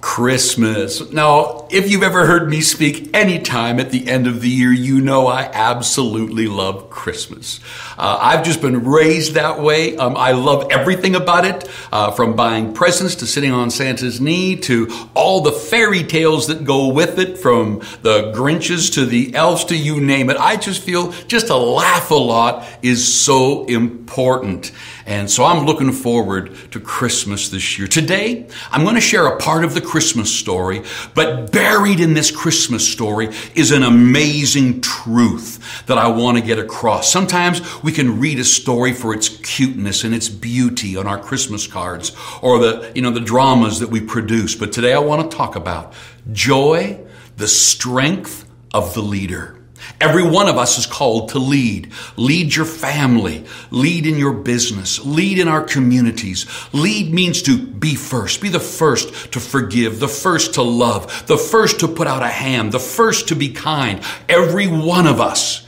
Christmas. Now, if you've ever heard me speak anytime at the end of the year, you know I absolutely love Christmas. Uh, I've just been raised that way. Um, I love everything about it, uh, from buying presents to sitting on Santa's knee to all the fairy tales that go with it, from the Grinches to the elves to you name it. I just feel just to laugh a lot is so important. And so I'm looking forward to Christmas this year. Today, I'm going to share a part of the Christmas story, but buried in this Christmas story is an amazing truth that I want to get across. Sometimes we can read a story for its cuteness and its beauty on our Christmas cards or the, you know, the dramas that we produce. But today I want to talk about joy, the strength of the leader. Every one of us is called to lead. Lead your family. Lead in your business. Lead in our communities. Lead means to be first. Be the first to forgive, the first to love, the first to put out a hand, the first to be kind. Every one of us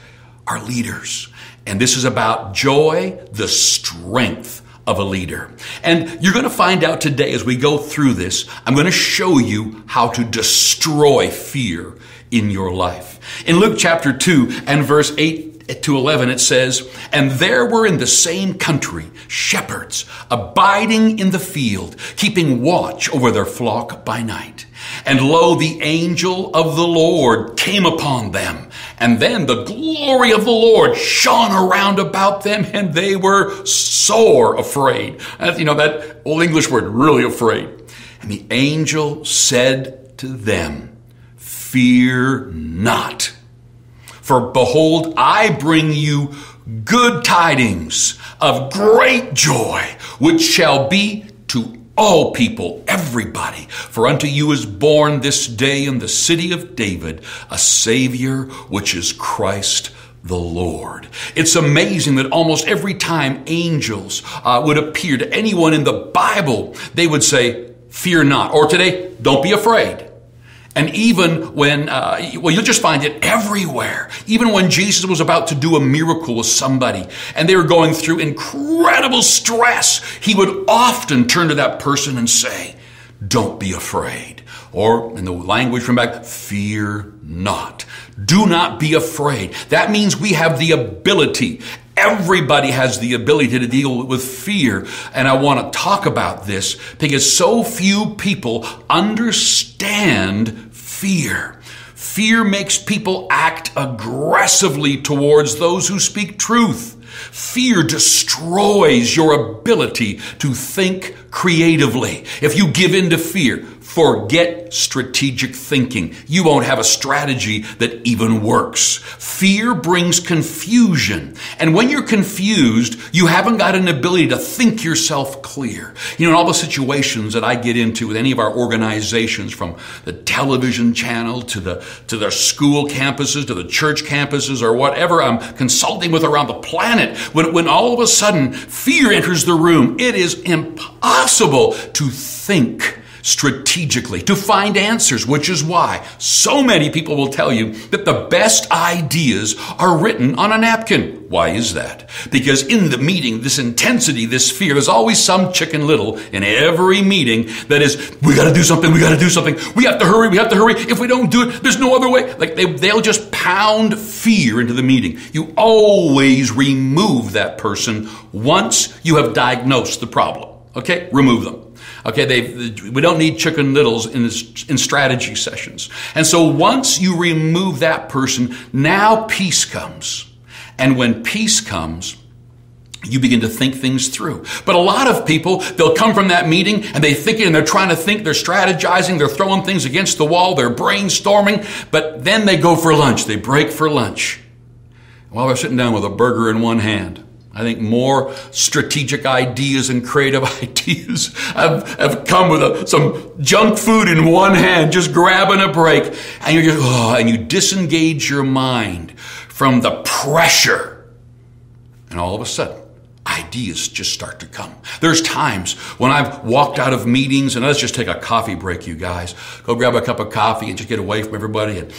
are leaders. And this is about joy, the strength of a leader. And you're going to find out today as we go through this, I'm going to show you how to destroy fear in your life. In Luke chapter 2 and verse 8 to 11, it says, And there were in the same country shepherds abiding in the field, keeping watch over their flock by night. And lo, the angel of the Lord came upon them. And then the glory of the Lord shone around about them, and they were sore afraid. And, you know, that old English word, really afraid. And the angel said to them, Fear not. For behold, I bring you good tidings of great joy, which shall be to all people, everybody. For unto you is born this day in the city of David a Savior, which is Christ the Lord. It's amazing that almost every time angels uh, would appear to anyone in the Bible, they would say, Fear not. Or today, don't be afraid. And even when, uh, well, you'll just find it everywhere. Even when Jesus was about to do a miracle with somebody and they were going through incredible stress, he would often turn to that person and say, don't be afraid. Or in the language from back, fear not. Do not be afraid. That means we have the ability Everybody has the ability to deal with fear. And I want to talk about this because so few people understand fear. Fear makes people act aggressively towards those who speak truth. Fear destroys your ability to think creatively. If you give in to fear, Forget strategic thinking. You won't have a strategy that even works. Fear brings confusion. And when you're confused, you haven't got an ability to think yourself clear. You know, in all the situations that I get into with any of our organizations, from the television channel to the, to the school campuses, to the church campuses, or whatever I'm consulting with around the planet, when, when all of a sudden fear enters the room, it is impossible to think strategically to find answers, which is why so many people will tell you that the best ideas are written on a napkin. Why is that? Because in the meeting, this intensity, this fear, there's always some chicken little in every meeting that is, we gotta do something, we gotta do something, we have to hurry, we have to hurry. If we don't do it, there's no other way. Like they, they'll just pound fear into the meeting. You always remove that person once you have diagnosed the problem. Okay? Remove them. Okay, they, we don't need chicken littles in, in strategy sessions. And so once you remove that person, now peace comes. And when peace comes, you begin to think things through. But a lot of people, they'll come from that meeting and they think and they're trying to think, they're strategizing, they're throwing things against the wall, they're brainstorming, but then they go for lunch. They break for lunch. While they're sitting down with a burger in one hand, I think more strategic ideas and creative ideas have, have come with a, some junk food in one hand, just grabbing a break. And you just, oh, and you disengage your mind from the pressure. And all of a sudden, ideas just start to come. There's times when I've walked out of meetings and let's just take a coffee break, you guys. Go grab a cup of coffee and just get away from everybody and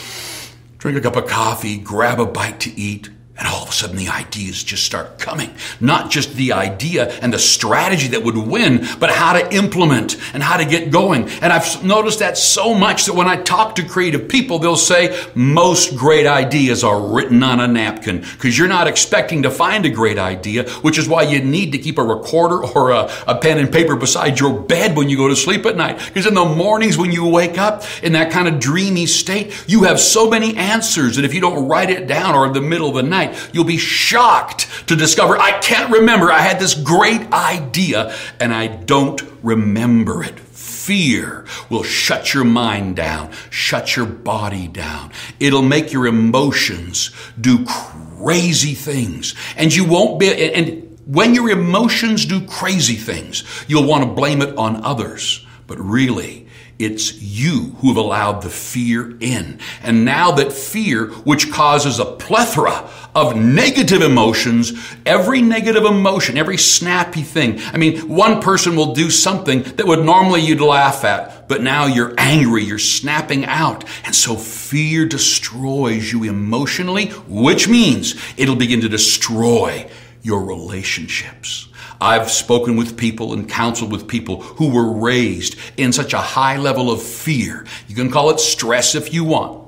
drink a cup of coffee, grab a bite to eat And all of a sudden the ideas just start coming. Not just the idea and the strategy that would win, but how to implement and how to get going. And I've noticed that so much that when I talk to creative people, they'll say most great ideas are written on a napkin because you're not expecting to find a great idea, which is why you need to keep a recorder or a, a pen and paper beside your bed when you go to sleep at night. Because in the mornings when you wake up in that kind of dreamy state, you have so many answers that if you don't write it down or in the middle of the night, you'll be shocked to discover I can't remember. I had this great idea and I don't remember it. Fear will shut your mind down, shut your body down. It'll make your emotions do crazy things. And you won't be, and when your emotions do crazy things, you'll want to blame it on others. But really, it's you who have allowed the fear in. And now that fear, which causes a plethora of negative emotions, every negative emotion, every snappy thing. I mean, one person will do something that would normally you'd laugh at, but now you're angry, you're snapping out. And so fear destroys you emotionally, which means it'll begin to destroy your relationships. I've spoken with people and counseled with people who were raised in such a high level of fear. You can call it stress if you want.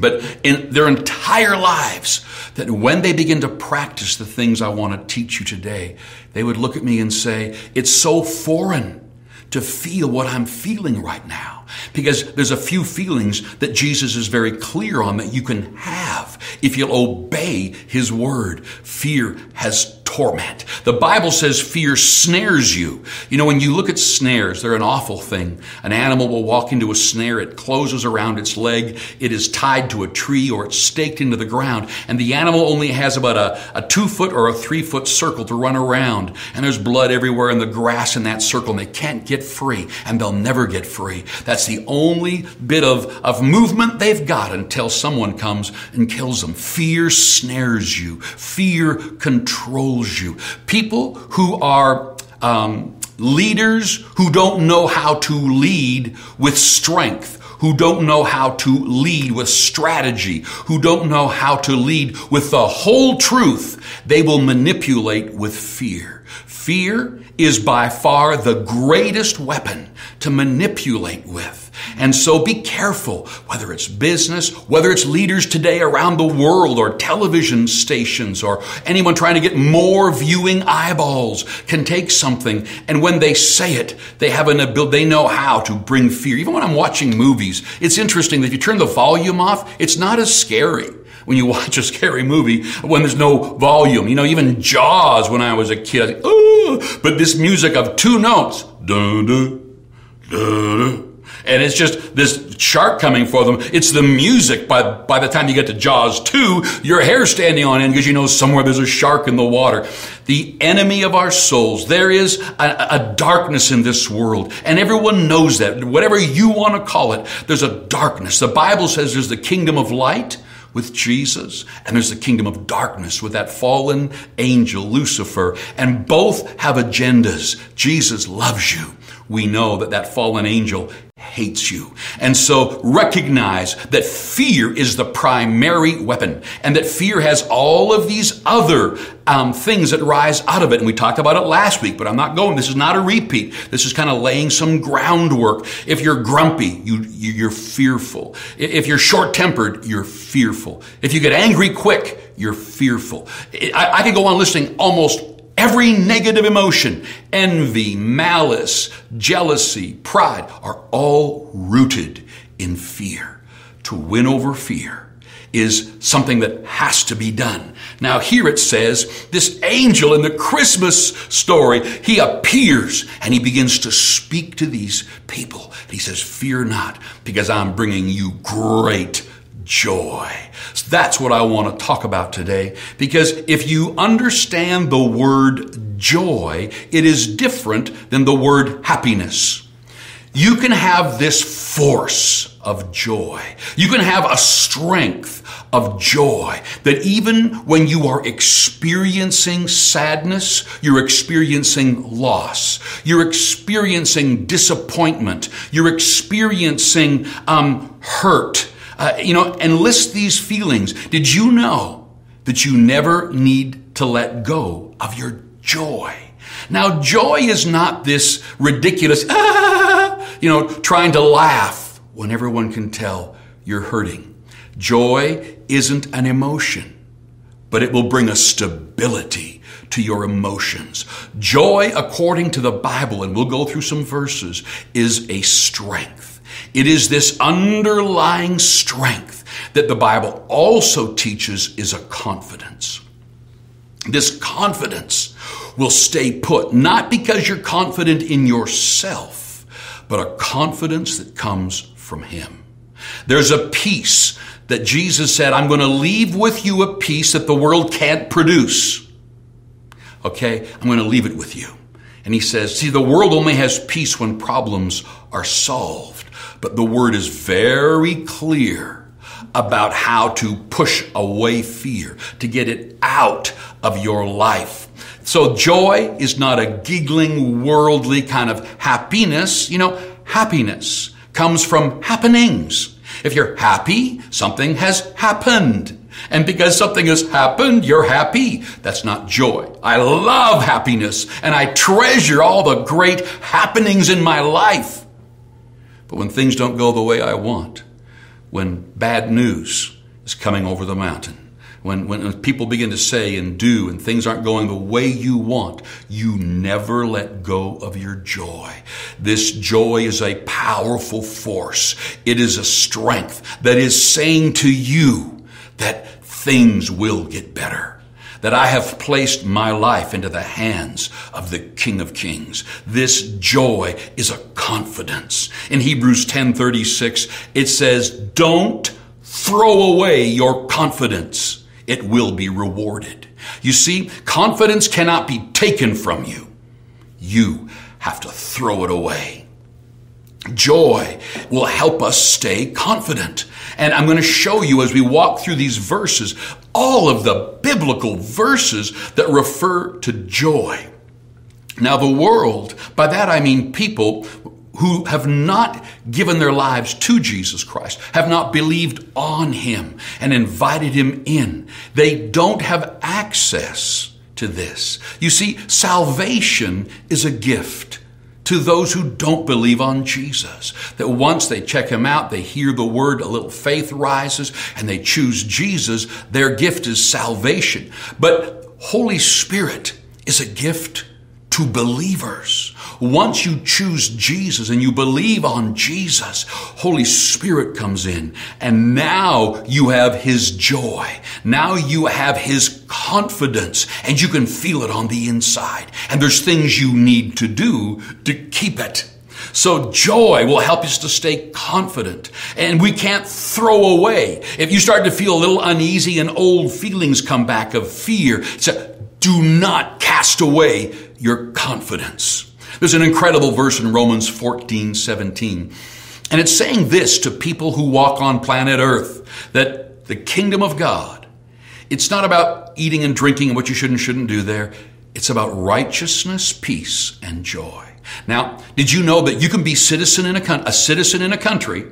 But in their entire lives, that when they begin to practice the things I want to teach you today, they would look at me and say, It's so foreign to feel what I'm feeling right now. Because there's a few feelings that Jesus is very clear on that you can have if you'll obey His word. Fear has torment. The Bible says fear snares you. You know, when you look at snares, they're an awful thing. An animal will walk into a snare, it closes around its leg, it is tied to a tree or it's staked into the ground, and the animal only has about a, a two foot or a three foot circle to run around, and there's blood everywhere in the grass in that circle, and they can't get free, and they'll never get free. That's the only bit of, of movement they've got until someone comes and kills them. Fear snares you. Fear controls you. People who are um, leaders who don't know how to lead with strength, who don't know how to lead with strategy, who don't know how to lead with the whole truth, they will manipulate with fear. Fear is by far the greatest weapon to manipulate with. And so be careful, whether it's business, whether it's leaders today around the world or television stations or anyone trying to get more viewing eyeballs can take something and when they say it, they have an ability, they know how to bring fear. Even when I'm watching movies, it's interesting that if you turn the volume off, it's not as scary when you watch a scary movie when there's no volume. You know, even Jaws when I was a kid, oh, but this music of two notes, dun, dun, dun, and it's just this shark coming for them. It's the music. By, by the time you get to Jaws 2, your hair standing on end because you know somewhere there's a shark in the water. The enemy of our souls. There is a, a darkness in this world. And everyone knows that. Whatever you want to call it, there's a darkness. The Bible says there's the kingdom of light with Jesus, and there's the kingdom of darkness with that fallen angel, Lucifer, and both have agendas. Jesus loves you. We know that that fallen angel hates you. And so recognize that fear is the primary weapon and that fear has all of these other um, things that rise out of it. And we talked about it last week, but I'm not going. This is not a repeat. This is kind of laying some groundwork. If you're grumpy, you, you're fearful. If you're short tempered, you're fearful. If you get angry quick, you're fearful. I, I could go on listing almost Every negative emotion, envy, malice, jealousy, pride are all rooted in fear. To win over fear is something that has to be done. Now here it says, this angel in the Christmas story, he appears and he begins to speak to these people. He says, fear not because I'm bringing you great joy. So that's what I want to talk about today because if you understand the word joy, it is different than the word happiness. You can have this force of joy. You can have a strength of joy that even when you are experiencing sadness, you're experiencing loss, you're experiencing disappointment, you're experiencing um, hurt, uh, you know, and list these feelings. Did you know that you never need to let go of your joy. Now, joy is not this ridiculous, ah, you know, trying to laugh when everyone can tell you're hurting. Joy isn't an emotion, but it will bring a stability to your emotions. Joy, according to the Bible, and we'll go through some verses, is a strength. It is this underlying strength that the Bible also teaches is a confidence. This confidence will stay put, not because you're confident in yourself, but a confidence that comes from Him. There's a peace that Jesus said, I'm going to leave with you a peace that the world can't produce. Okay? I'm going to leave it with you. And he says, see, the world only has peace when problems are solved. But the word is very clear about how to push away fear, to get it out of your life. So joy is not a giggling, worldly kind of happiness. You know, happiness comes from happenings. If you're happy, something has happened. And because something has happened, you're happy. That's not joy. I love happiness and I treasure all the great happenings in my life. But when things don't go the way I want, when bad news is coming over the mountain, when, when people begin to say and do and things aren't going the way you want, you never let go of your joy. This joy is a powerful force. It is a strength that is saying to you that things will get better. That I have placed my life into the hands of the King of Kings. This joy is a confidence. In Hebrews 10:36, it says, "Don't throw away your confidence." it will be rewarded. You see, confidence cannot be taken from you. You have to throw it away. Joy will help us stay confident. And I'm going to show you as we walk through these verses, all of the biblical verses that refer to joy. Now, the world, by that I mean people who have not given their lives to Jesus Christ, have not believed on Him and invited Him in. They don't have access to this. You see, salvation is a gift to those who don't believe on Jesus. That once they check Him out, they hear the word, a little faith rises, and they choose Jesus, their gift is salvation. But Holy Spirit is a gift to believers. Once you choose Jesus and you believe on Jesus, Holy Spirit comes in and now you have His joy. Now you have His confidence and you can feel it on the inside. And there's things you need to do to keep it. So joy will help us to stay confident and we can't throw away. If you start to feel a little uneasy and old feelings come back of fear, so do not cast away your confidence. There's an incredible verse in Romans 14, 17. And it's saying this to people who walk on planet Earth that the kingdom of God, it's not about eating and drinking and what you should and shouldn't do there. It's about righteousness, peace, and joy. Now, did you know that you can be citizen in a, a citizen in a country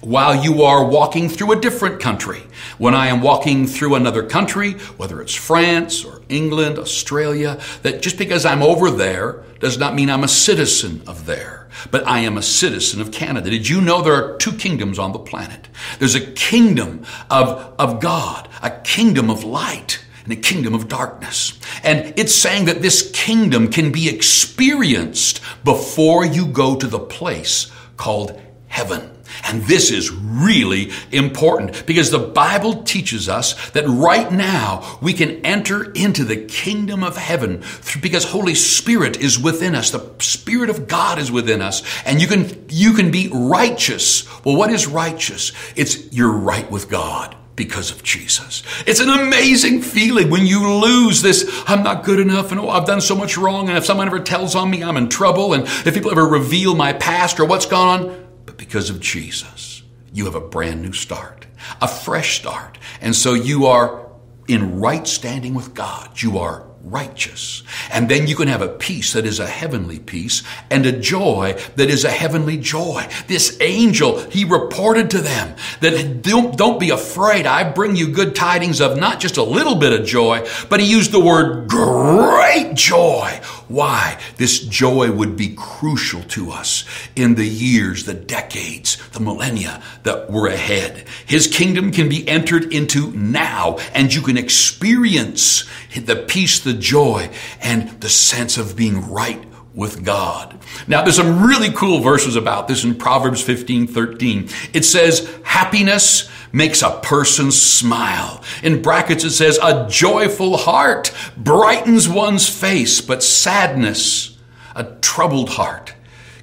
while you are walking through a different country. When I am walking through another country, whether it's France or England, Australia, that just because I'm over there does not mean I'm a citizen of there, but I am a citizen of Canada. Did you know there are two kingdoms on the planet? There's a kingdom of, of God, a kingdom of light, and a kingdom of darkness. And it's saying that this kingdom can be experienced before you go to the place called heaven. And this is really important because the Bible teaches us that right now we can enter into the kingdom of heaven because Holy Spirit is within us. The Spirit of God is within us and you can, you can be righteous. Well, what is righteous? It's you're right with God because of Jesus. It's an amazing feeling when you lose this, I'm not good enough and oh, I've done so much wrong. And if someone ever tells on me, I'm in trouble. And if people ever reveal my past or what's gone on, but because of Jesus, you have a brand new start, a fresh start. And so you are in right standing with God. You are righteous. And then you can have a peace that is a heavenly peace and a joy that is a heavenly joy. This angel, he reported to them that don't, don't be afraid. I bring you good tidings of not just a little bit of joy, but he used the word great joy. Why? This joy would be crucial to us in the years, the decades, the millennia that were ahead. His kingdom can be entered into now and you can experience the peace, the joy, and the sense of being right with God. Now, there's some really cool verses about this in Proverbs 15, 13. It says, happiness makes a person smile. In brackets, it says, a joyful heart brightens one's face, but sadness, a troubled heart,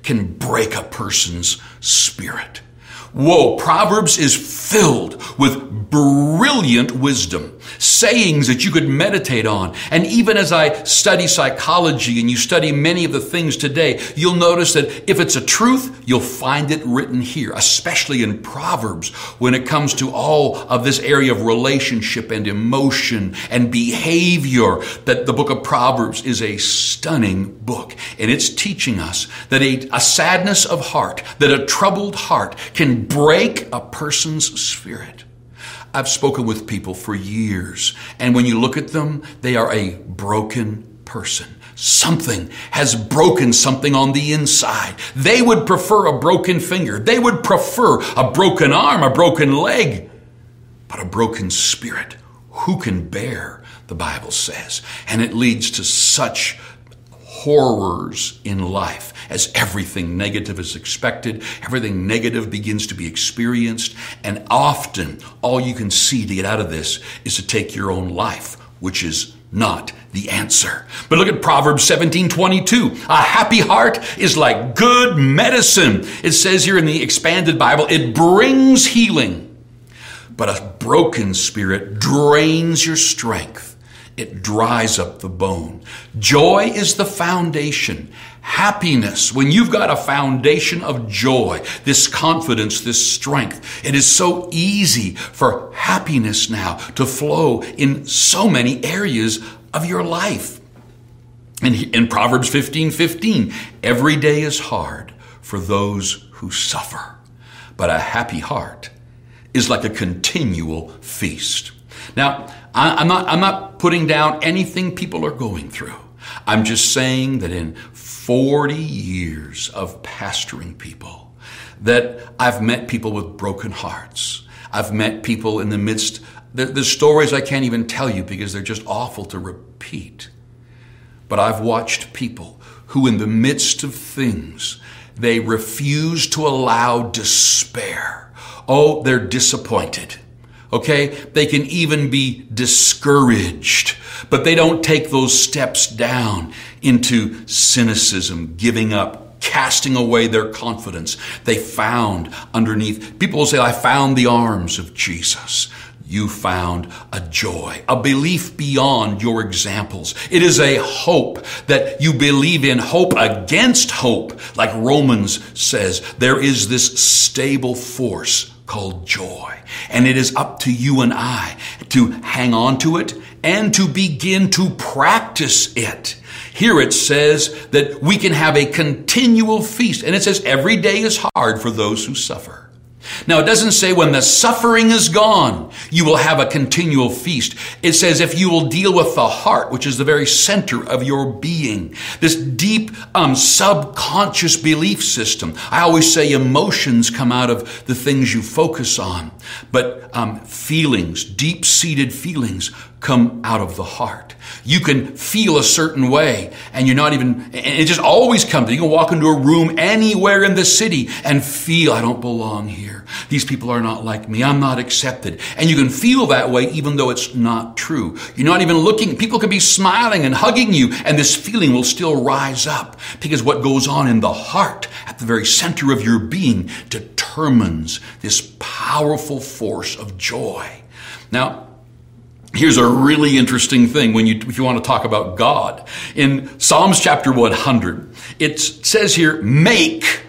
can break a person's spirit. Whoa, Proverbs is filled with brilliant wisdom sayings that you could meditate on. And even as I study psychology and you study many of the things today, you'll notice that if it's a truth, you'll find it written here, especially in Proverbs when it comes to all of this area of relationship and emotion and behavior. That the book of Proverbs is a stunning book and it's teaching us that a, a sadness of heart, that a troubled heart can break a person's spirit. I've spoken with people for years, and when you look at them, they are a broken person. Something has broken something on the inside. They would prefer a broken finger. They would prefer a broken arm, a broken leg, but a broken spirit. Who can bear, the Bible says? And it leads to such horrors in life as everything negative is expected, everything negative begins to be experienced, and often all you can see to get out of this is to take your own life, which is not the answer. But look at Proverbs 17 22. A happy heart is like good medicine. It says here in the expanded Bible, it brings healing. But a broken spirit drains your strength. It dries up the bone. Joy is the foundation. Happiness, when you've got a foundation of joy, this confidence, this strength, it is so easy for happiness now to flow in so many areas of your life. And in Proverbs 15 15, every day is hard for those who suffer, but a happy heart is like a continual feast. Now, I'm not, I'm not putting down anything people are going through. I'm just saying that in 40 years of pastoring people, that I've met people with broken hearts. I've met people in the midst, the stories I can't even tell you because they're just awful to repeat. But I've watched people who, in the midst of things, they refuse to allow despair. Oh, they're disappointed. Okay? They can even be discouraged, but they don't take those steps down into cynicism, giving up, casting away their confidence. They found underneath, people will say, I found the arms of Jesus you found a joy, a belief beyond your examples. It is a hope that you believe in hope against hope. Like Romans says, there is this stable force called joy. And it is up to you and I to hang on to it and to begin to practice it. Here it says that we can have a continual feast. And it says every day is hard for those who suffer. Now, it doesn't say when the suffering is gone, you will have a continual feast. It says if you will deal with the heart, which is the very center of your being, this deep um, subconscious belief system. I always say emotions come out of the things you focus on, but um, feelings, deep seated feelings, come out of the heart. You can feel a certain way and you're not even, and it just always comes. You can walk into a room anywhere in the city and feel, I don't belong here. These people are not like me. I'm not accepted. And you can feel that way even though it's not true. You're not even looking. People can be smiling and hugging you and this feeling will still rise up because what goes on in the heart at the very center of your being determines this powerful force of joy. Now, Here's a really interesting thing when you, if you want to talk about God. In Psalms chapter 100, it says here, make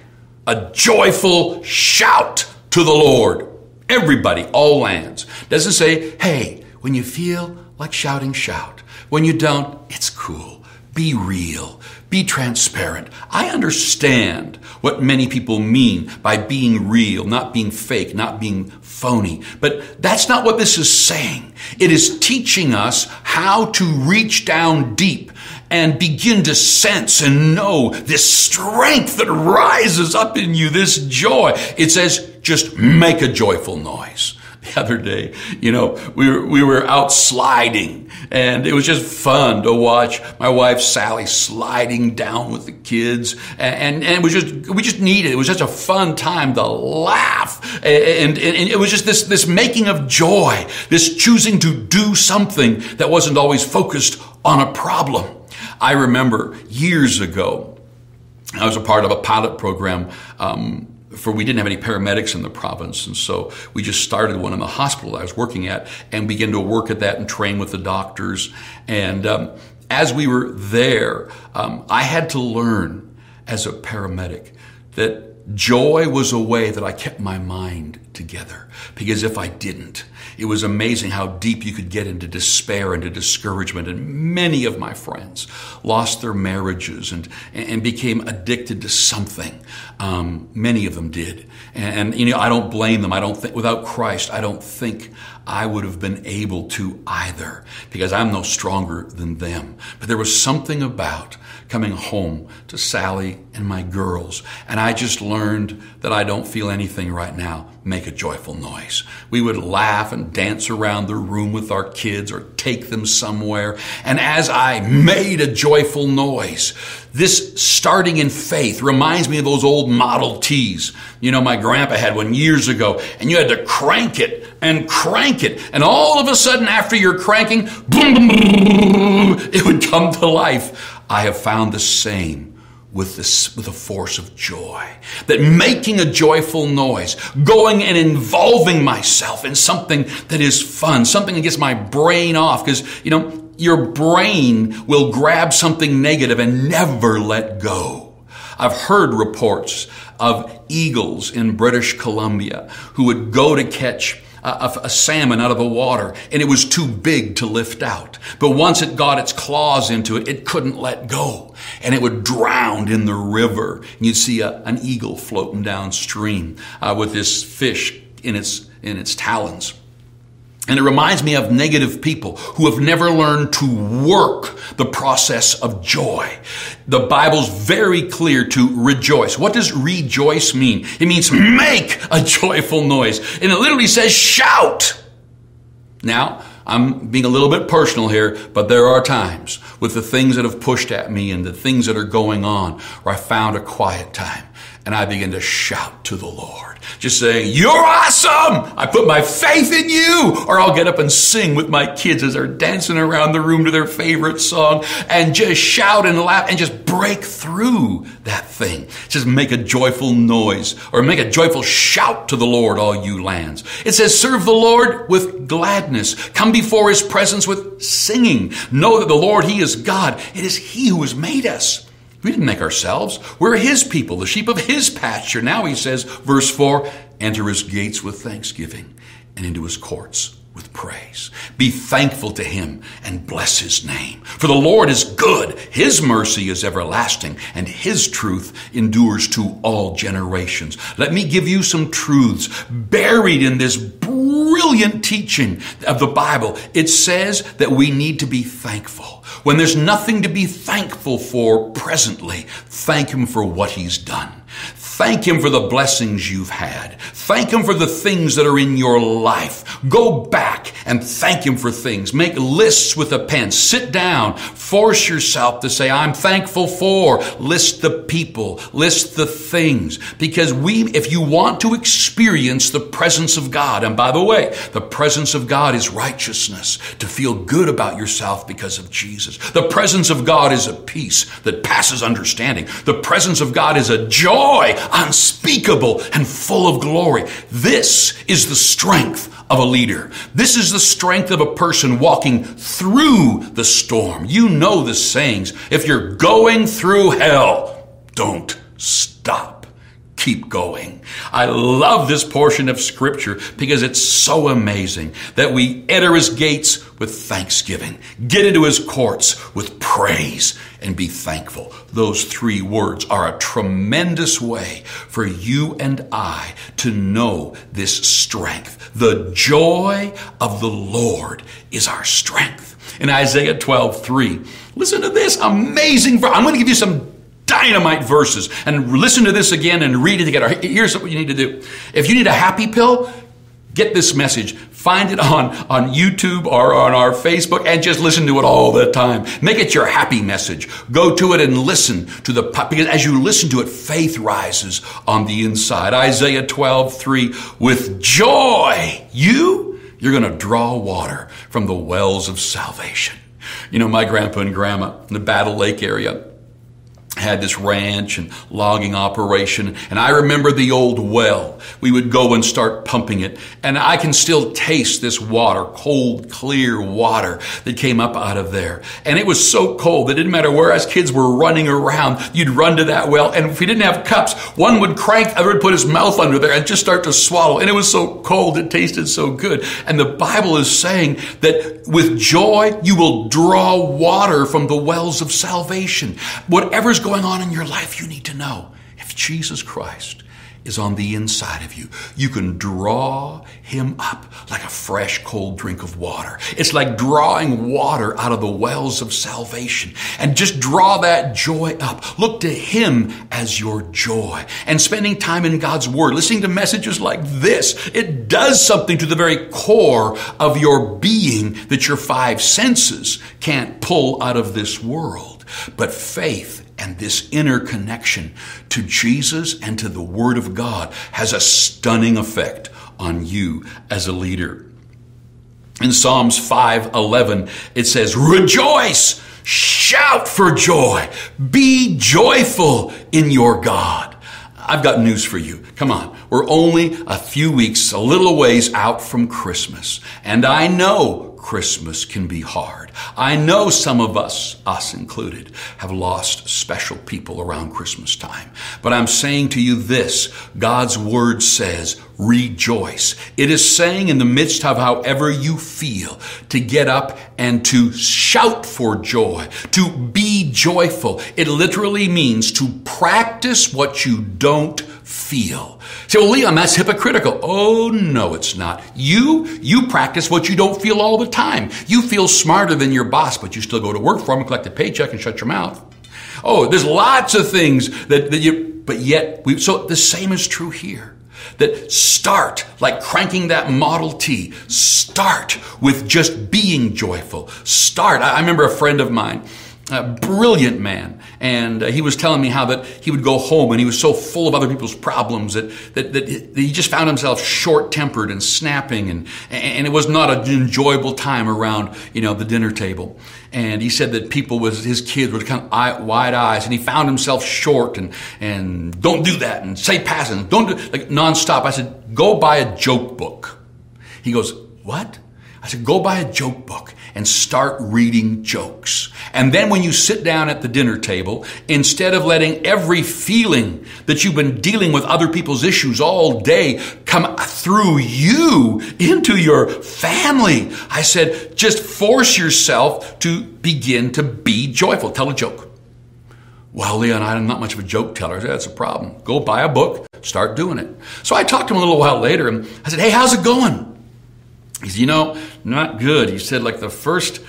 a joyful shout to the Lord. Everybody, all lands. Doesn't say, hey, when you feel like shouting, shout. When you don't, it's cool. Be real. Be transparent. I understand what many people mean by being real, not being fake, not being phony. But that's not what this is saying. It is teaching us how to reach down deep and begin to sense and know this strength that rises up in you, this joy. It says, just make a joyful noise the other day. You know, we were, we were out sliding and it was just fun to watch my wife Sally sliding down with the kids. And, and, and it was just, we just needed, it was just a fun time to laugh. And, and, and it was just this, this making of joy, this choosing to do something that wasn't always focused on a problem. I remember years ago, I was a part of a pilot program um, for we didn't have any paramedics in the province, and so we just started one in the hospital I was working at, and began to work at that and train with the doctors. And um, as we were there, um, I had to learn as a paramedic that Joy was a way that I kept my mind together because if I didn't, it was amazing how deep you could get into despair and into discouragement. And many of my friends lost their marriages and, and became addicted to something. Um, many of them did. And, and, you know, I don't blame them. I don't think, without Christ, I don't think I would have been able to either because I'm no stronger than them. But there was something about coming home to Sally and my girls. And I just learned that I don't feel anything right now. Make a joyful noise. We would laugh and dance around the room with our kids or take them somewhere. And as I made a joyful noise, this starting in faith reminds me of those old Model Ts. You know, my grandpa had one years ago and you had to crank it and crank it. And all of a sudden after you're cranking, boom, boom, boom, it would come to life. I have found the same with this, with a force of joy. That making a joyful noise, going and involving myself in something that is fun, something that gets my brain off, because, you know, your brain will grab something negative and never let go. I've heard reports of eagles in British Columbia who would go to catch a, a, salmon out of the water and it was too big to lift out. But once it got its claws into it, it couldn't let go and it would drown in the river. And you'd see a, an eagle floating downstream uh, with this fish in its, in its talons. And it reminds me of negative people who have never learned to work the process of joy. The Bible's very clear to rejoice. What does rejoice mean? It means make a joyful noise. And it literally says shout. Now, I'm being a little bit personal here, but there are times with the things that have pushed at me and the things that are going on where I found a quiet time and I begin to shout to the Lord, just saying, You're awesome! I put my faith in you! Or I'll get up and sing with my kids as they're dancing around the room to their favorite song and just shout and laugh and just break through that thing. Just make a joyful noise or make a joyful shout to the Lord, all you lands. It says, Serve the Lord with gladness. Come before his presence with singing. Know that the Lord, he is God. It is he who has made us. We didn't make ourselves. We're his people, the sheep of his pasture. Now he says, verse 4 enter his gates with thanksgiving and into his courts with praise. Be thankful to him and bless his name. For the Lord is good. His mercy is everlasting and his truth endures to all generations. Let me give you some truths buried in this brilliant teaching of the Bible. It says that we need to be thankful. When there's nothing to be thankful for presently, thank him for what he's done. Thank Him for the blessings you've had. Thank Him for the things that are in your life. Go back and thank Him for things. Make lists with a pen. Sit down. Force yourself to say, I'm thankful for. List the people. List the things. Because we, if you want to experience the presence of God, and by the way, the presence of God is righteousness, to feel good about yourself because of Jesus. The presence of God is a peace that passes understanding. The presence of God is a joy unspeakable and full of glory. This is the strength of a leader. This is the strength of a person walking through the storm. You know the sayings. If you're going through hell, don't stop. keep going. I love this portion of scripture because it's so amazing that we enter his gates with thanksgiving, get into his courts with praise, and be thankful. Those three words are a tremendous way for you and I to know this strength. The joy of the Lord is our strength. In Isaiah 12, 3, listen to this amazing. Verse. I'm going to give you some dynamite verses. And listen to this again and read it together. Here's what you need to do. If you need a happy pill, get this message. Find it on, on YouTube or on our Facebook and just listen to it all the time. Make it your happy message. Go to it and listen to the, because as you listen to it, faith rises on the inside. Isaiah 12, 3, with joy, you, you're going to draw water from the wells of salvation. You know, my grandpa and grandma in the Battle Lake area, had this ranch and logging operation. And I remember the old well. We would go and start pumping it. And I can still taste this water, cold, clear water that came up out of there. And it was so cold that it didn't matter where us kids were running around, you'd run to that well. And if we didn't have cups, one would crank, the other would put his mouth under there and just start to swallow. And it was so cold, it tasted so good. And the Bible is saying that with joy, you will draw water from the wells of salvation. Whatever's going on in your life, you need to know if Jesus Christ is on the inside of you, you can draw him up like a fresh, cold drink of water. It's like drawing water out of the wells of salvation and just draw that joy up. Look to him as your joy and spending time in God's word, listening to messages like this. It does something to the very core of your being that your five senses can't pull out of this world. But faith and this inner connection to Jesus and to the Word of God has a stunning effect on you as a leader. In Psalms 5:11 it says, "Rejoice, shout for joy, be joyful in your God." I've got news for you. Come on. We're only a few weeks, a little ways out from Christmas. And I know Christmas can be hard. I know some of us, us included, have lost special people around Christmas time. But I'm saying to you this God's word says, rejoice. It is saying in the midst of however you feel to get up and to shout for joy, to be joyful. It literally means to practice what you don't feel. Say, well, oh, Leon, that's hypocritical. Oh, no, it's not. You, you practice what you don't feel all the time. You feel smarter than your boss, but you still go to work for him, collect a paycheck, and shut your mouth. Oh, there's lots of things that, that you, but yet, we, so the same is true here. That start like cranking that Model T. Start with just being joyful. Start. I remember a friend of mine, a brilliant man. And uh, he was telling me how that he would go home and he was so full of other people's problems that, that, that he just found himself short tempered and snapping and, and it was not an enjoyable time around, you know, the dinner table. And he said that people was, his kids were kind of eye, wide eyes and he found himself short and, and don't do that and say passing, don't do, like nonstop. I said, go buy a joke book. He goes, what? I said, go buy a joke book and start reading jokes. And then when you sit down at the dinner table, instead of letting every feeling that you've been dealing with other people's issues all day come through you into your family, I said, just force yourself to begin to be joyful. Tell a joke. Well, Leon, I'm not much of a joke teller. Said, That's a problem. Go buy a book, start doing it. So I talked to him a little while later and I said, Hey, how's it going? He said, You know, not good. He said, like the first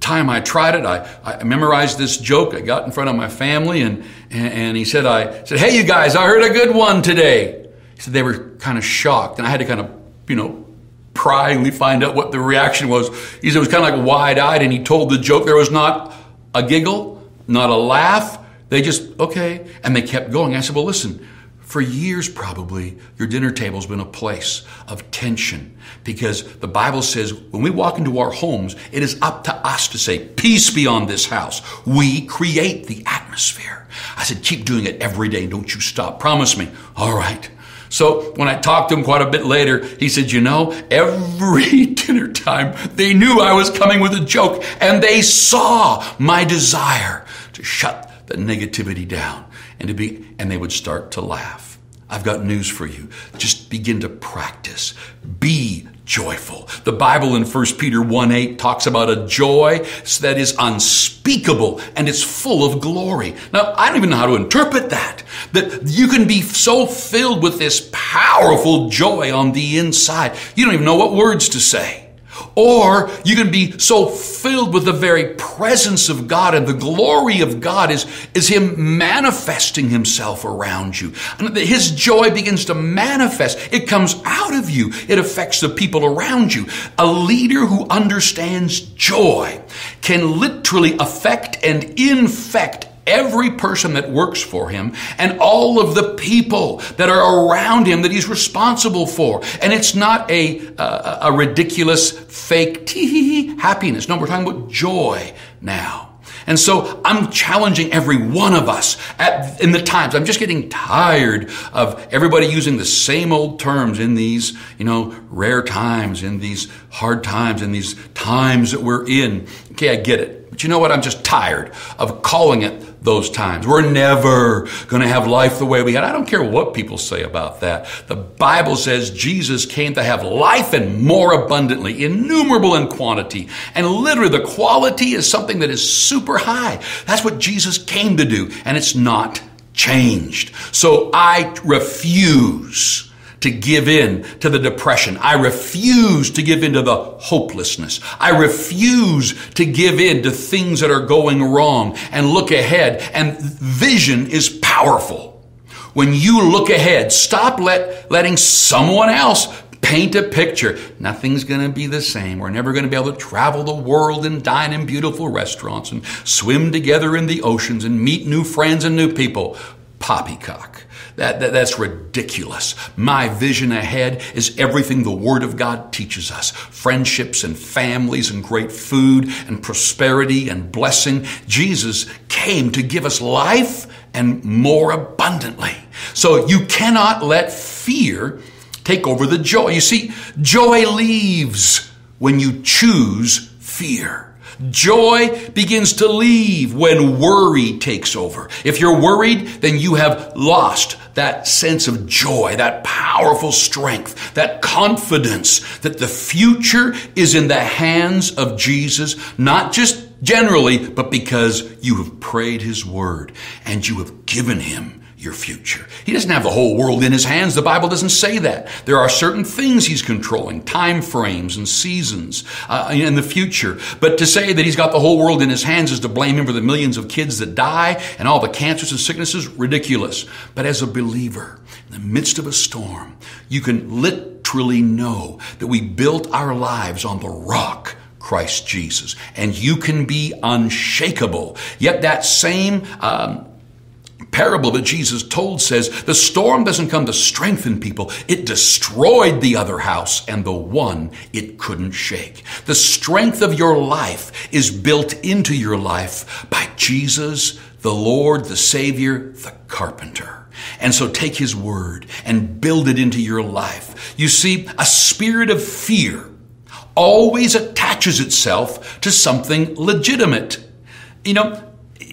time I tried it, I, I memorized this joke. I got in front of my family and, and, and he said, I said, Hey, you guys, I heard a good one today. He said, They were kind of shocked. And I had to kind of, you know, pryingly find out what the reaction was. He said, It was kind of like wide eyed and he told the joke. There was not a giggle, not a laugh. They just, okay. And they kept going. I said, Well, listen, for years, probably, your dinner table's been a place of tension because the Bible says when we walk into our homes, it is up to us to say, Peace be on this house. We create the atmosphere. I said, Keep doing it every day. Don't you stop. Promise me. All right. So when I talked to him quite a bit later, he said, You know, every dinner time they knew I was coming with a joke and they saw my desire to shut the negativity down and to be, and they would start to laugh. I've got news for you. Just begin to practice. Be joyful. The Bible in 1 Peter 1 8 talks about a joy that is unspeakable and it's full of glory. Now, I don't even know how to interpret that. That you can be so filled with this powerful joy on the inside, you don't even know what words to say. Or you can be so filled with the very presence of God and the glory of God is, is Him manifesting Himself around you. And His joy begins to manifest. It comes out of you. It affects the people around you. A leader who understands joy can literally affect and infect every person that works for him and all of the people that are around him that he's responsible for. And it's not a, a, a ridiculous fake tee happiness. No, we're talking about joy now. And so I'm challenging every one of us at, in the times. I'm just getting tired of everybody using the same old terms in these, you know, rare times, in these hard times, in these times that we're in. Okay, I get it. You know what? I'm just tired of calling it those times. We're never going to have life the way we had. I don't care what people say about that. The Bible says Jesus came to have life and more abundantly, innumerable in quantity. And literally the quality is something that is super high. That's what Jesus came to do. And it's not changed. So I refuse to give in to the depression. I refuse to give in to the hopelessness. I refuse to give in to things that are going wrong and look ahead. And vision is powerful. When you look ahead, stop let, letting someone else paint a picture. Nothing's going to be the same. We're never going to be able to travel the world and dine in beautiful restaurants and swim together in the oceans and meet new friends and new people. Poppycock. That, that, that's ridiculous. My vision ahead is everything the Word of God teaches us friendships and families and great food and prosperity and blessing. Jesus came to give us life and more abundantly. So you cannot let fear take over the joy. You see, joy leaves when you choose fear. Joy begins to leave when worry takes over. If you're worried, then you have lost that sense of joy, that powerful strength, that confidence that the future is in the hands of Jesus, not just generally, but because you have prayed his word and you have given him your future. He doesn't have the whole world in his hands. The Bible doesn't say that. There are certain things he's controlling, time frames and seasons uh, in the future. But to say that he's got the whole world in his hands is to blame him for the millions of kids that die and all the cancers and sicknesses, ridiculous. But as a believer, in the midst of a storm, you can literally know that we built our lives on the rock Christ Jesus. And you can be unshakable. Yet that same um, parable that Jesus told says the storm doesn't come to strengthen people. It destroyed the other house and the one it couldn't shake. The strength of your life is built into your life by Jesus, the Lord, the Savior, the carpenter. And so take his word and build it into your life. You see, a spirit of fear always attaches itself to something legitimate. You know,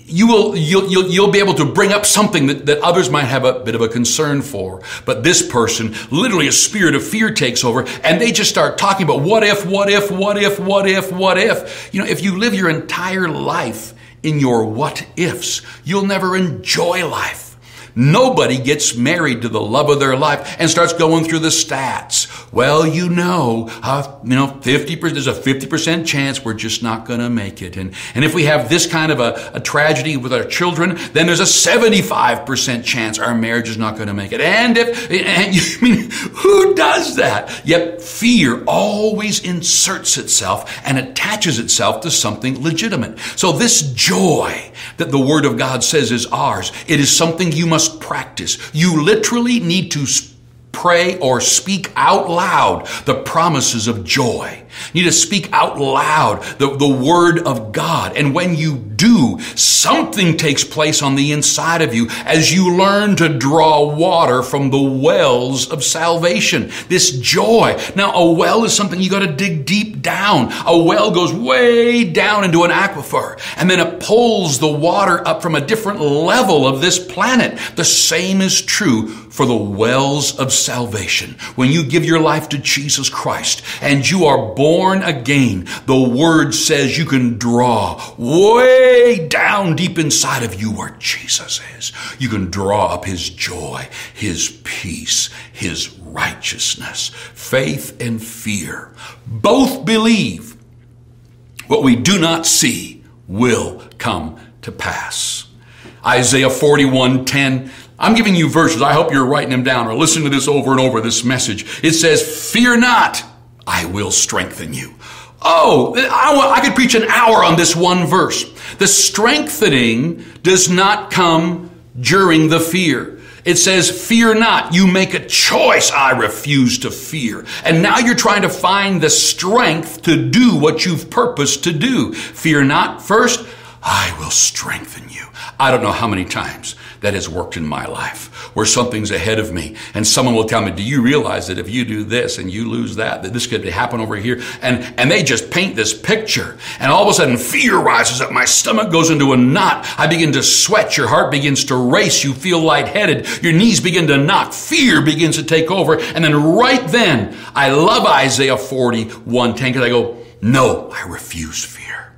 you will you'll, you'll, you'll, be able to bring up something that, that others might have a bit of a concern for. But this person literally a spirit of fear takes over and they just start talking about what if what if what if what if what if. You know if you live your entire life in your what ifs you'll never enjoy life. Nobody gets married to the love of their life and starts going through the stats. Well, you know, uh, you know, 50%, there's a 50% chance we're just not going to make it. And, and if we have this kind of a, a tragedy with our children, then there's a 75% chance our marriage is not going to make it. And if, and you, I mean, who does that? Yet fear always inserts itself and attaches itself to something legitimate. So this joy that the Word of God says is ours, it is something you must must practice. You literally need to pray or speak out loud the promises of joy. You need to speak out loud the, the word of God. And when you do. Something takes place on the inside of you as you learn to draw water from the wells of salvation. This joy. Now, a well is something you got to dig deep down. A well goes way down into an aquifer and then it pulls the water up from a different level of this planet. The same is true for the wells of salvation. When you give your life to Jesus Christ and you are born again, the word says you can draw way down deep inside of you where Jesus is. You can draw up his joy, his peace, his righteousness, faith and fear. Both believe what we do not see will come to pass. Isaiah 41 10. I'm giving you verses. I hope you're writing them down or listening to this over and over, this message. It says, Fear not, I will strengthen you. Oh, I, I could preach an hour on this one verse. The strengthening does not come during the fear. It says, fear not. You make a choice. I refuse to fear. And now you're trying to find the strength to do what you've purposed to do. Fear not. First, I will strengthen you. I don't know how many times that has worked in my life where something's ahead of me and someone will tell me, do you realize that if you do this and you lose that, that this could happen over here? And, and they just paint this picture and all of a sudden fear rises up. My stomach goes into a knot. I begin to sweat. Your heart begins to race. You feel lightheaded. Your knees begin to knock. Fear begins to take over. And then right then, I love Isaiah 41 10 because I go, no, I refuse fear.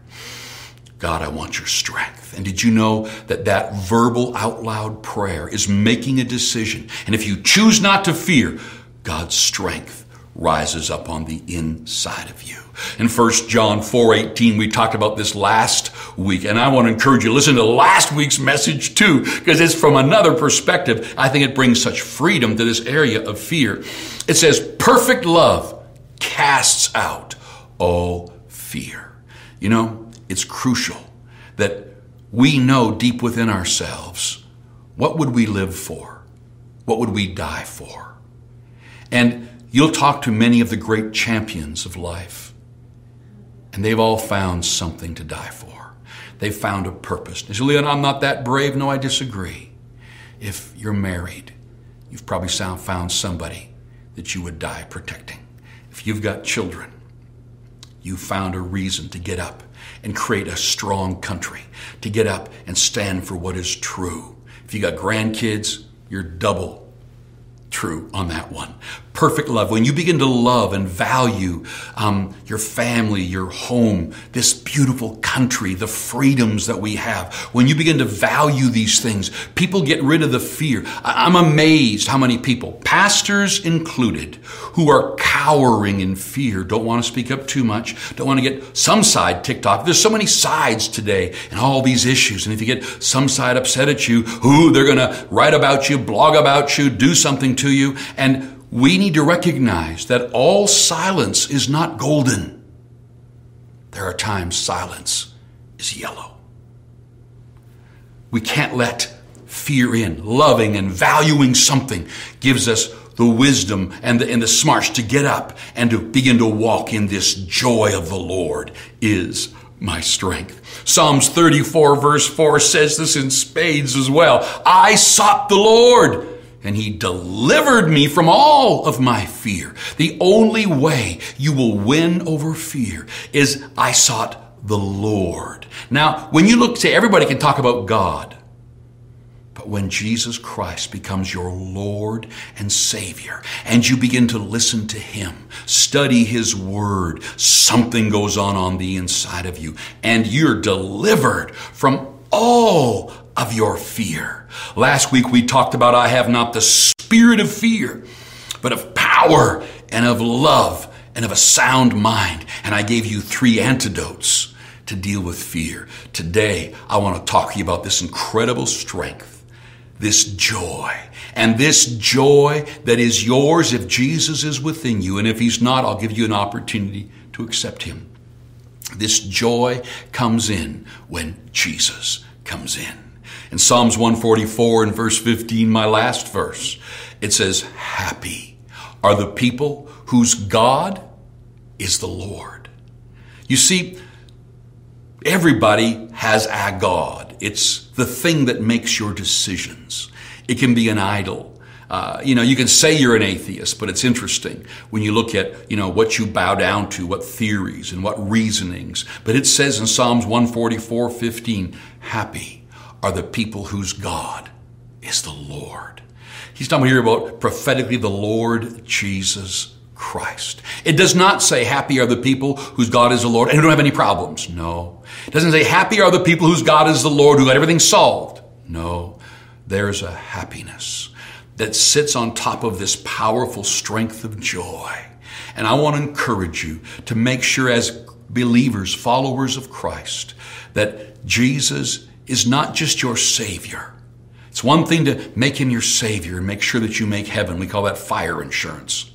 God, I want your strength. And did you know that that verbal out loud prayer is making a decision? And if you choose not to fear, God's strength rises up on the inside of you. In 1 John 4:18 we talked about this last week and I want to encourage you to listen to last week's message too because it's from another perspective. I think it brings such freedom to this area of fear. It says perfect love casts out all fear. You know, it's crucial that we know deep within ourselves what would we live for? What would we die for? And you'll talk to many of the great champions of life, and they've all found something to die for. They've found a purpose. You say, Leon, I'm not that brave. No, I disagree. If you're married, you've probably found somebody that you would die protecting. If you've got children, you found a reason to get up and create a strong country, to get up and stand for what is true. If you got grandkids, you're double true on that one. Perfect love. When you begin to love and value um, your family, your home, this beautiful country, the freedoms that we have, when you begin to value these things, people get rid of the fear. I'm amazed how many people, pastors included, who are cowering in fear, don't want to speak up too much, don't want to get some side ticked off. There's so many sides today and all these issues. And if you get some side upset at you, who they're going to write about you, blog about you, do something to you. And we need to recognize that all silence is not golden. There are times silence is yellow. We can't let fear in. Loving and valuing something gives us the wisdom and the, and the smarts to get up and to begin to walk in this joy of the Lord is my strength. Psalms 34 verse 4 says this in spades as well. I sought the Lord and he delivered me from all of my fear. The only way you will win over fear is I sought the Lord. Now, when you look, say everybody can talk about God. But when Jesus Christ becomes your Lord and Savior, and you begin to listen to Him, study His Word, something goes on on the inside of you, and you're delivered from all of your fear. Last week we talked about I have not the spirit of fear, but of power and of love and of a sound mind. And I gave you three antidotes to deal with fear. Today, I want to talk to you about this incredible strength, this joy, and this joy that is yours if Jesus is within you. And if he's not, I'll give you an opportunity to accept him. This joy comes in when Jesus comes in. In Psalms 144 and verse 15, my last verse, it says, Happy are the people whose God is the Lord. You see, Everybody has a God. It's the thing that makes your decisions. It can be an idol. Uh, you know, you can say you're an atheist, but it's interesting when you look at, you know, what you bow down to, what theories and what reasonings. But it says in Psalms 144, 15, happy are the people whose God is the Lord. He's talking here about prophetically the Lord Jesus Christ. It does not say happy are the people whose God is the Lord and who don't have any problems. No. It doesn't say happy are the people whose God is the Lord who got everything solved. No. There's a happiness that sits on top of this powerful strength of joy. And I want to encourage you to make sure as believers, followers of Christ, that Jesus is not just your Savior. It's one thing to make Him your Savior and make sure that you make heaven. We call that fire insurance.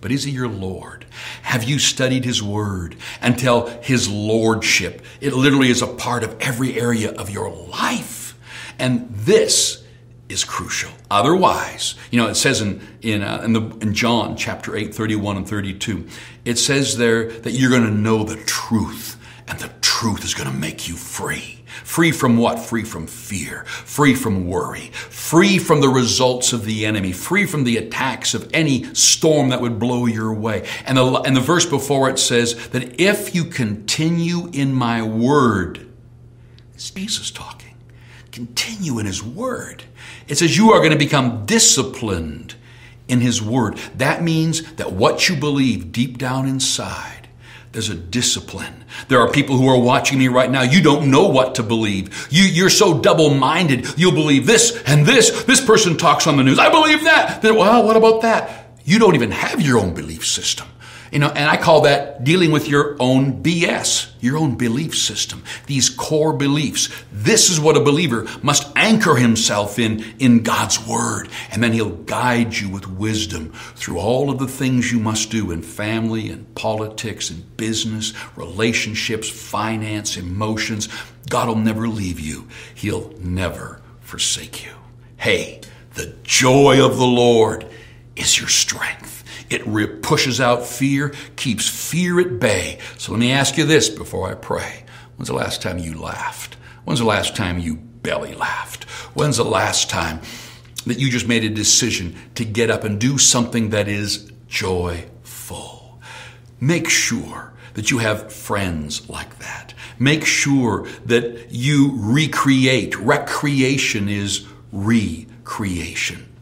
But is He your Lord? Have you studied His Word until His Lordship? It literally is a part of every area of your life. And this is crucial. Otherwise, you know, it says in in, uh, in, the, in John chapter 8, 31 and 32, it says there that you're going to know the truth, and the truth is going to make you free. Free from what? Free from fear, free from worry, free from the results of the enemy, free from the attacks of any storm that would blow your way. And the, and the verse before it says that if you continue in my word, it's Jesus talking, continue in his word it says you are going to become disciplined in His Word. That means that what you believe deep down inside, there's a discipline. There are people who are watching me right now. You don't know what to believe. You, you're so double minded. You'll believe this and this. This person talks on the news. I believe that. Then, well, what about that? You don't even have your own belief system. You know, and I call that dealing with your own BS, your own belief system, these core beliefs. This is what a believer must anchor himself in, in God's Word. And then He'll guide you with wisdom through all of the things you must do in family and politics and business, relationships, finance, emotions. God will never leave you. He'll never forsake you. Hey, the joy of the Lord is your strength. It pushes out fear, keeps fear at bay. So let me ask you this before I pray. When's the last time you laughed? When's the last time you belly laughed? When's the last time that you just made a decision to get up and do something that is joyful? Make sure that you have friends like that. Make sure that you recreate. Recreation is recreation.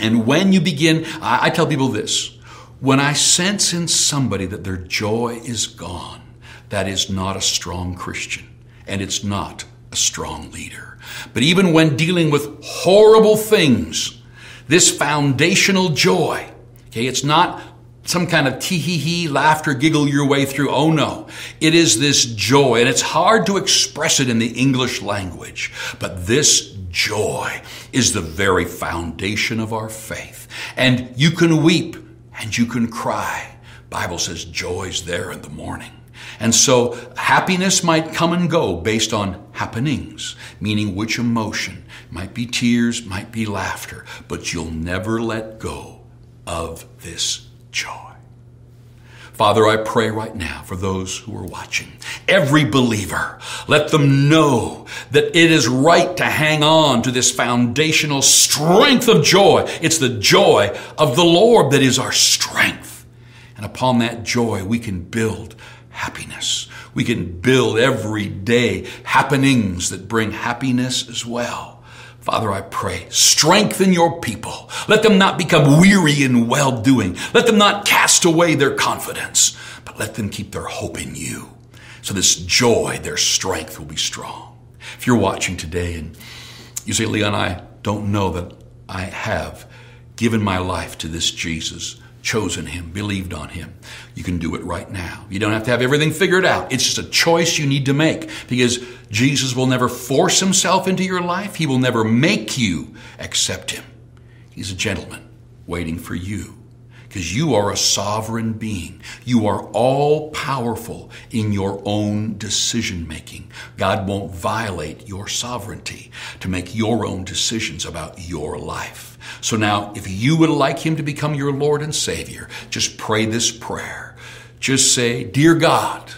And when you begin, I, I tell people this when I sense in somebody that their joy is gone, that is not a strong Christian and it's not a strong leader. But even when dealing with horrible things, this foundational joy, okay, it's not some kind of tee hee hee laughter giggle your way through. Oh no. It is this joy, and it's hard to express it in the English language, but this joy is the very foundation of our faith. And you can weep and you can cry. Bible says joy's there in the morning. And so happiness might come and go based on happenings, meaning which emotion. Might be tears, might be laughter, but you'll never let go of this joy. Father, I pray right now for those who are watching, every believer, let them know that it is right to hang on to this foundational strength of joy. It's the joy of the Lord that is our strength. And upon that joy, we can build happiness. We can build every day happenings that bring happiness as well. Father, I pray, strengthen your people. Let them not become weary in well doing. Let them not cast away their confidence, but let them keep their hope in you. So this joy, their strength will be strong. If you're watching today and you say, Leon, I don't know that I have given my life to this Jesus, chosen him, believed on him. You can do it right now. You don't have to have everything figured out. It's just a choice you need to make because Jesus will never force himself into your life. He will never make you accept him. He's a gentleman waiting for you because you are a sovereign being. You are all powerful in your own decision making. God won't violate your sovereignty to make your own decisions about your life. So now, if you would like Him to become your Lord and Savior, just pray this prayer. Just say, Dear God,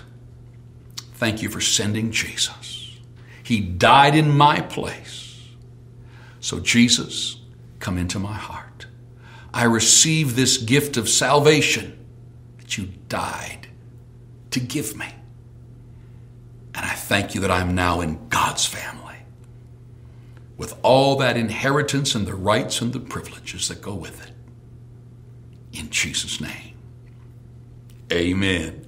Thank you for sending Jesus. He died in my place. So, Jesus, come into my heart. I receive this gift of salvation that you died to give me. And I thank you that I'm now in God's family with all that inheritance and the rights and the privileges that go with it. In Jesus' name, amen.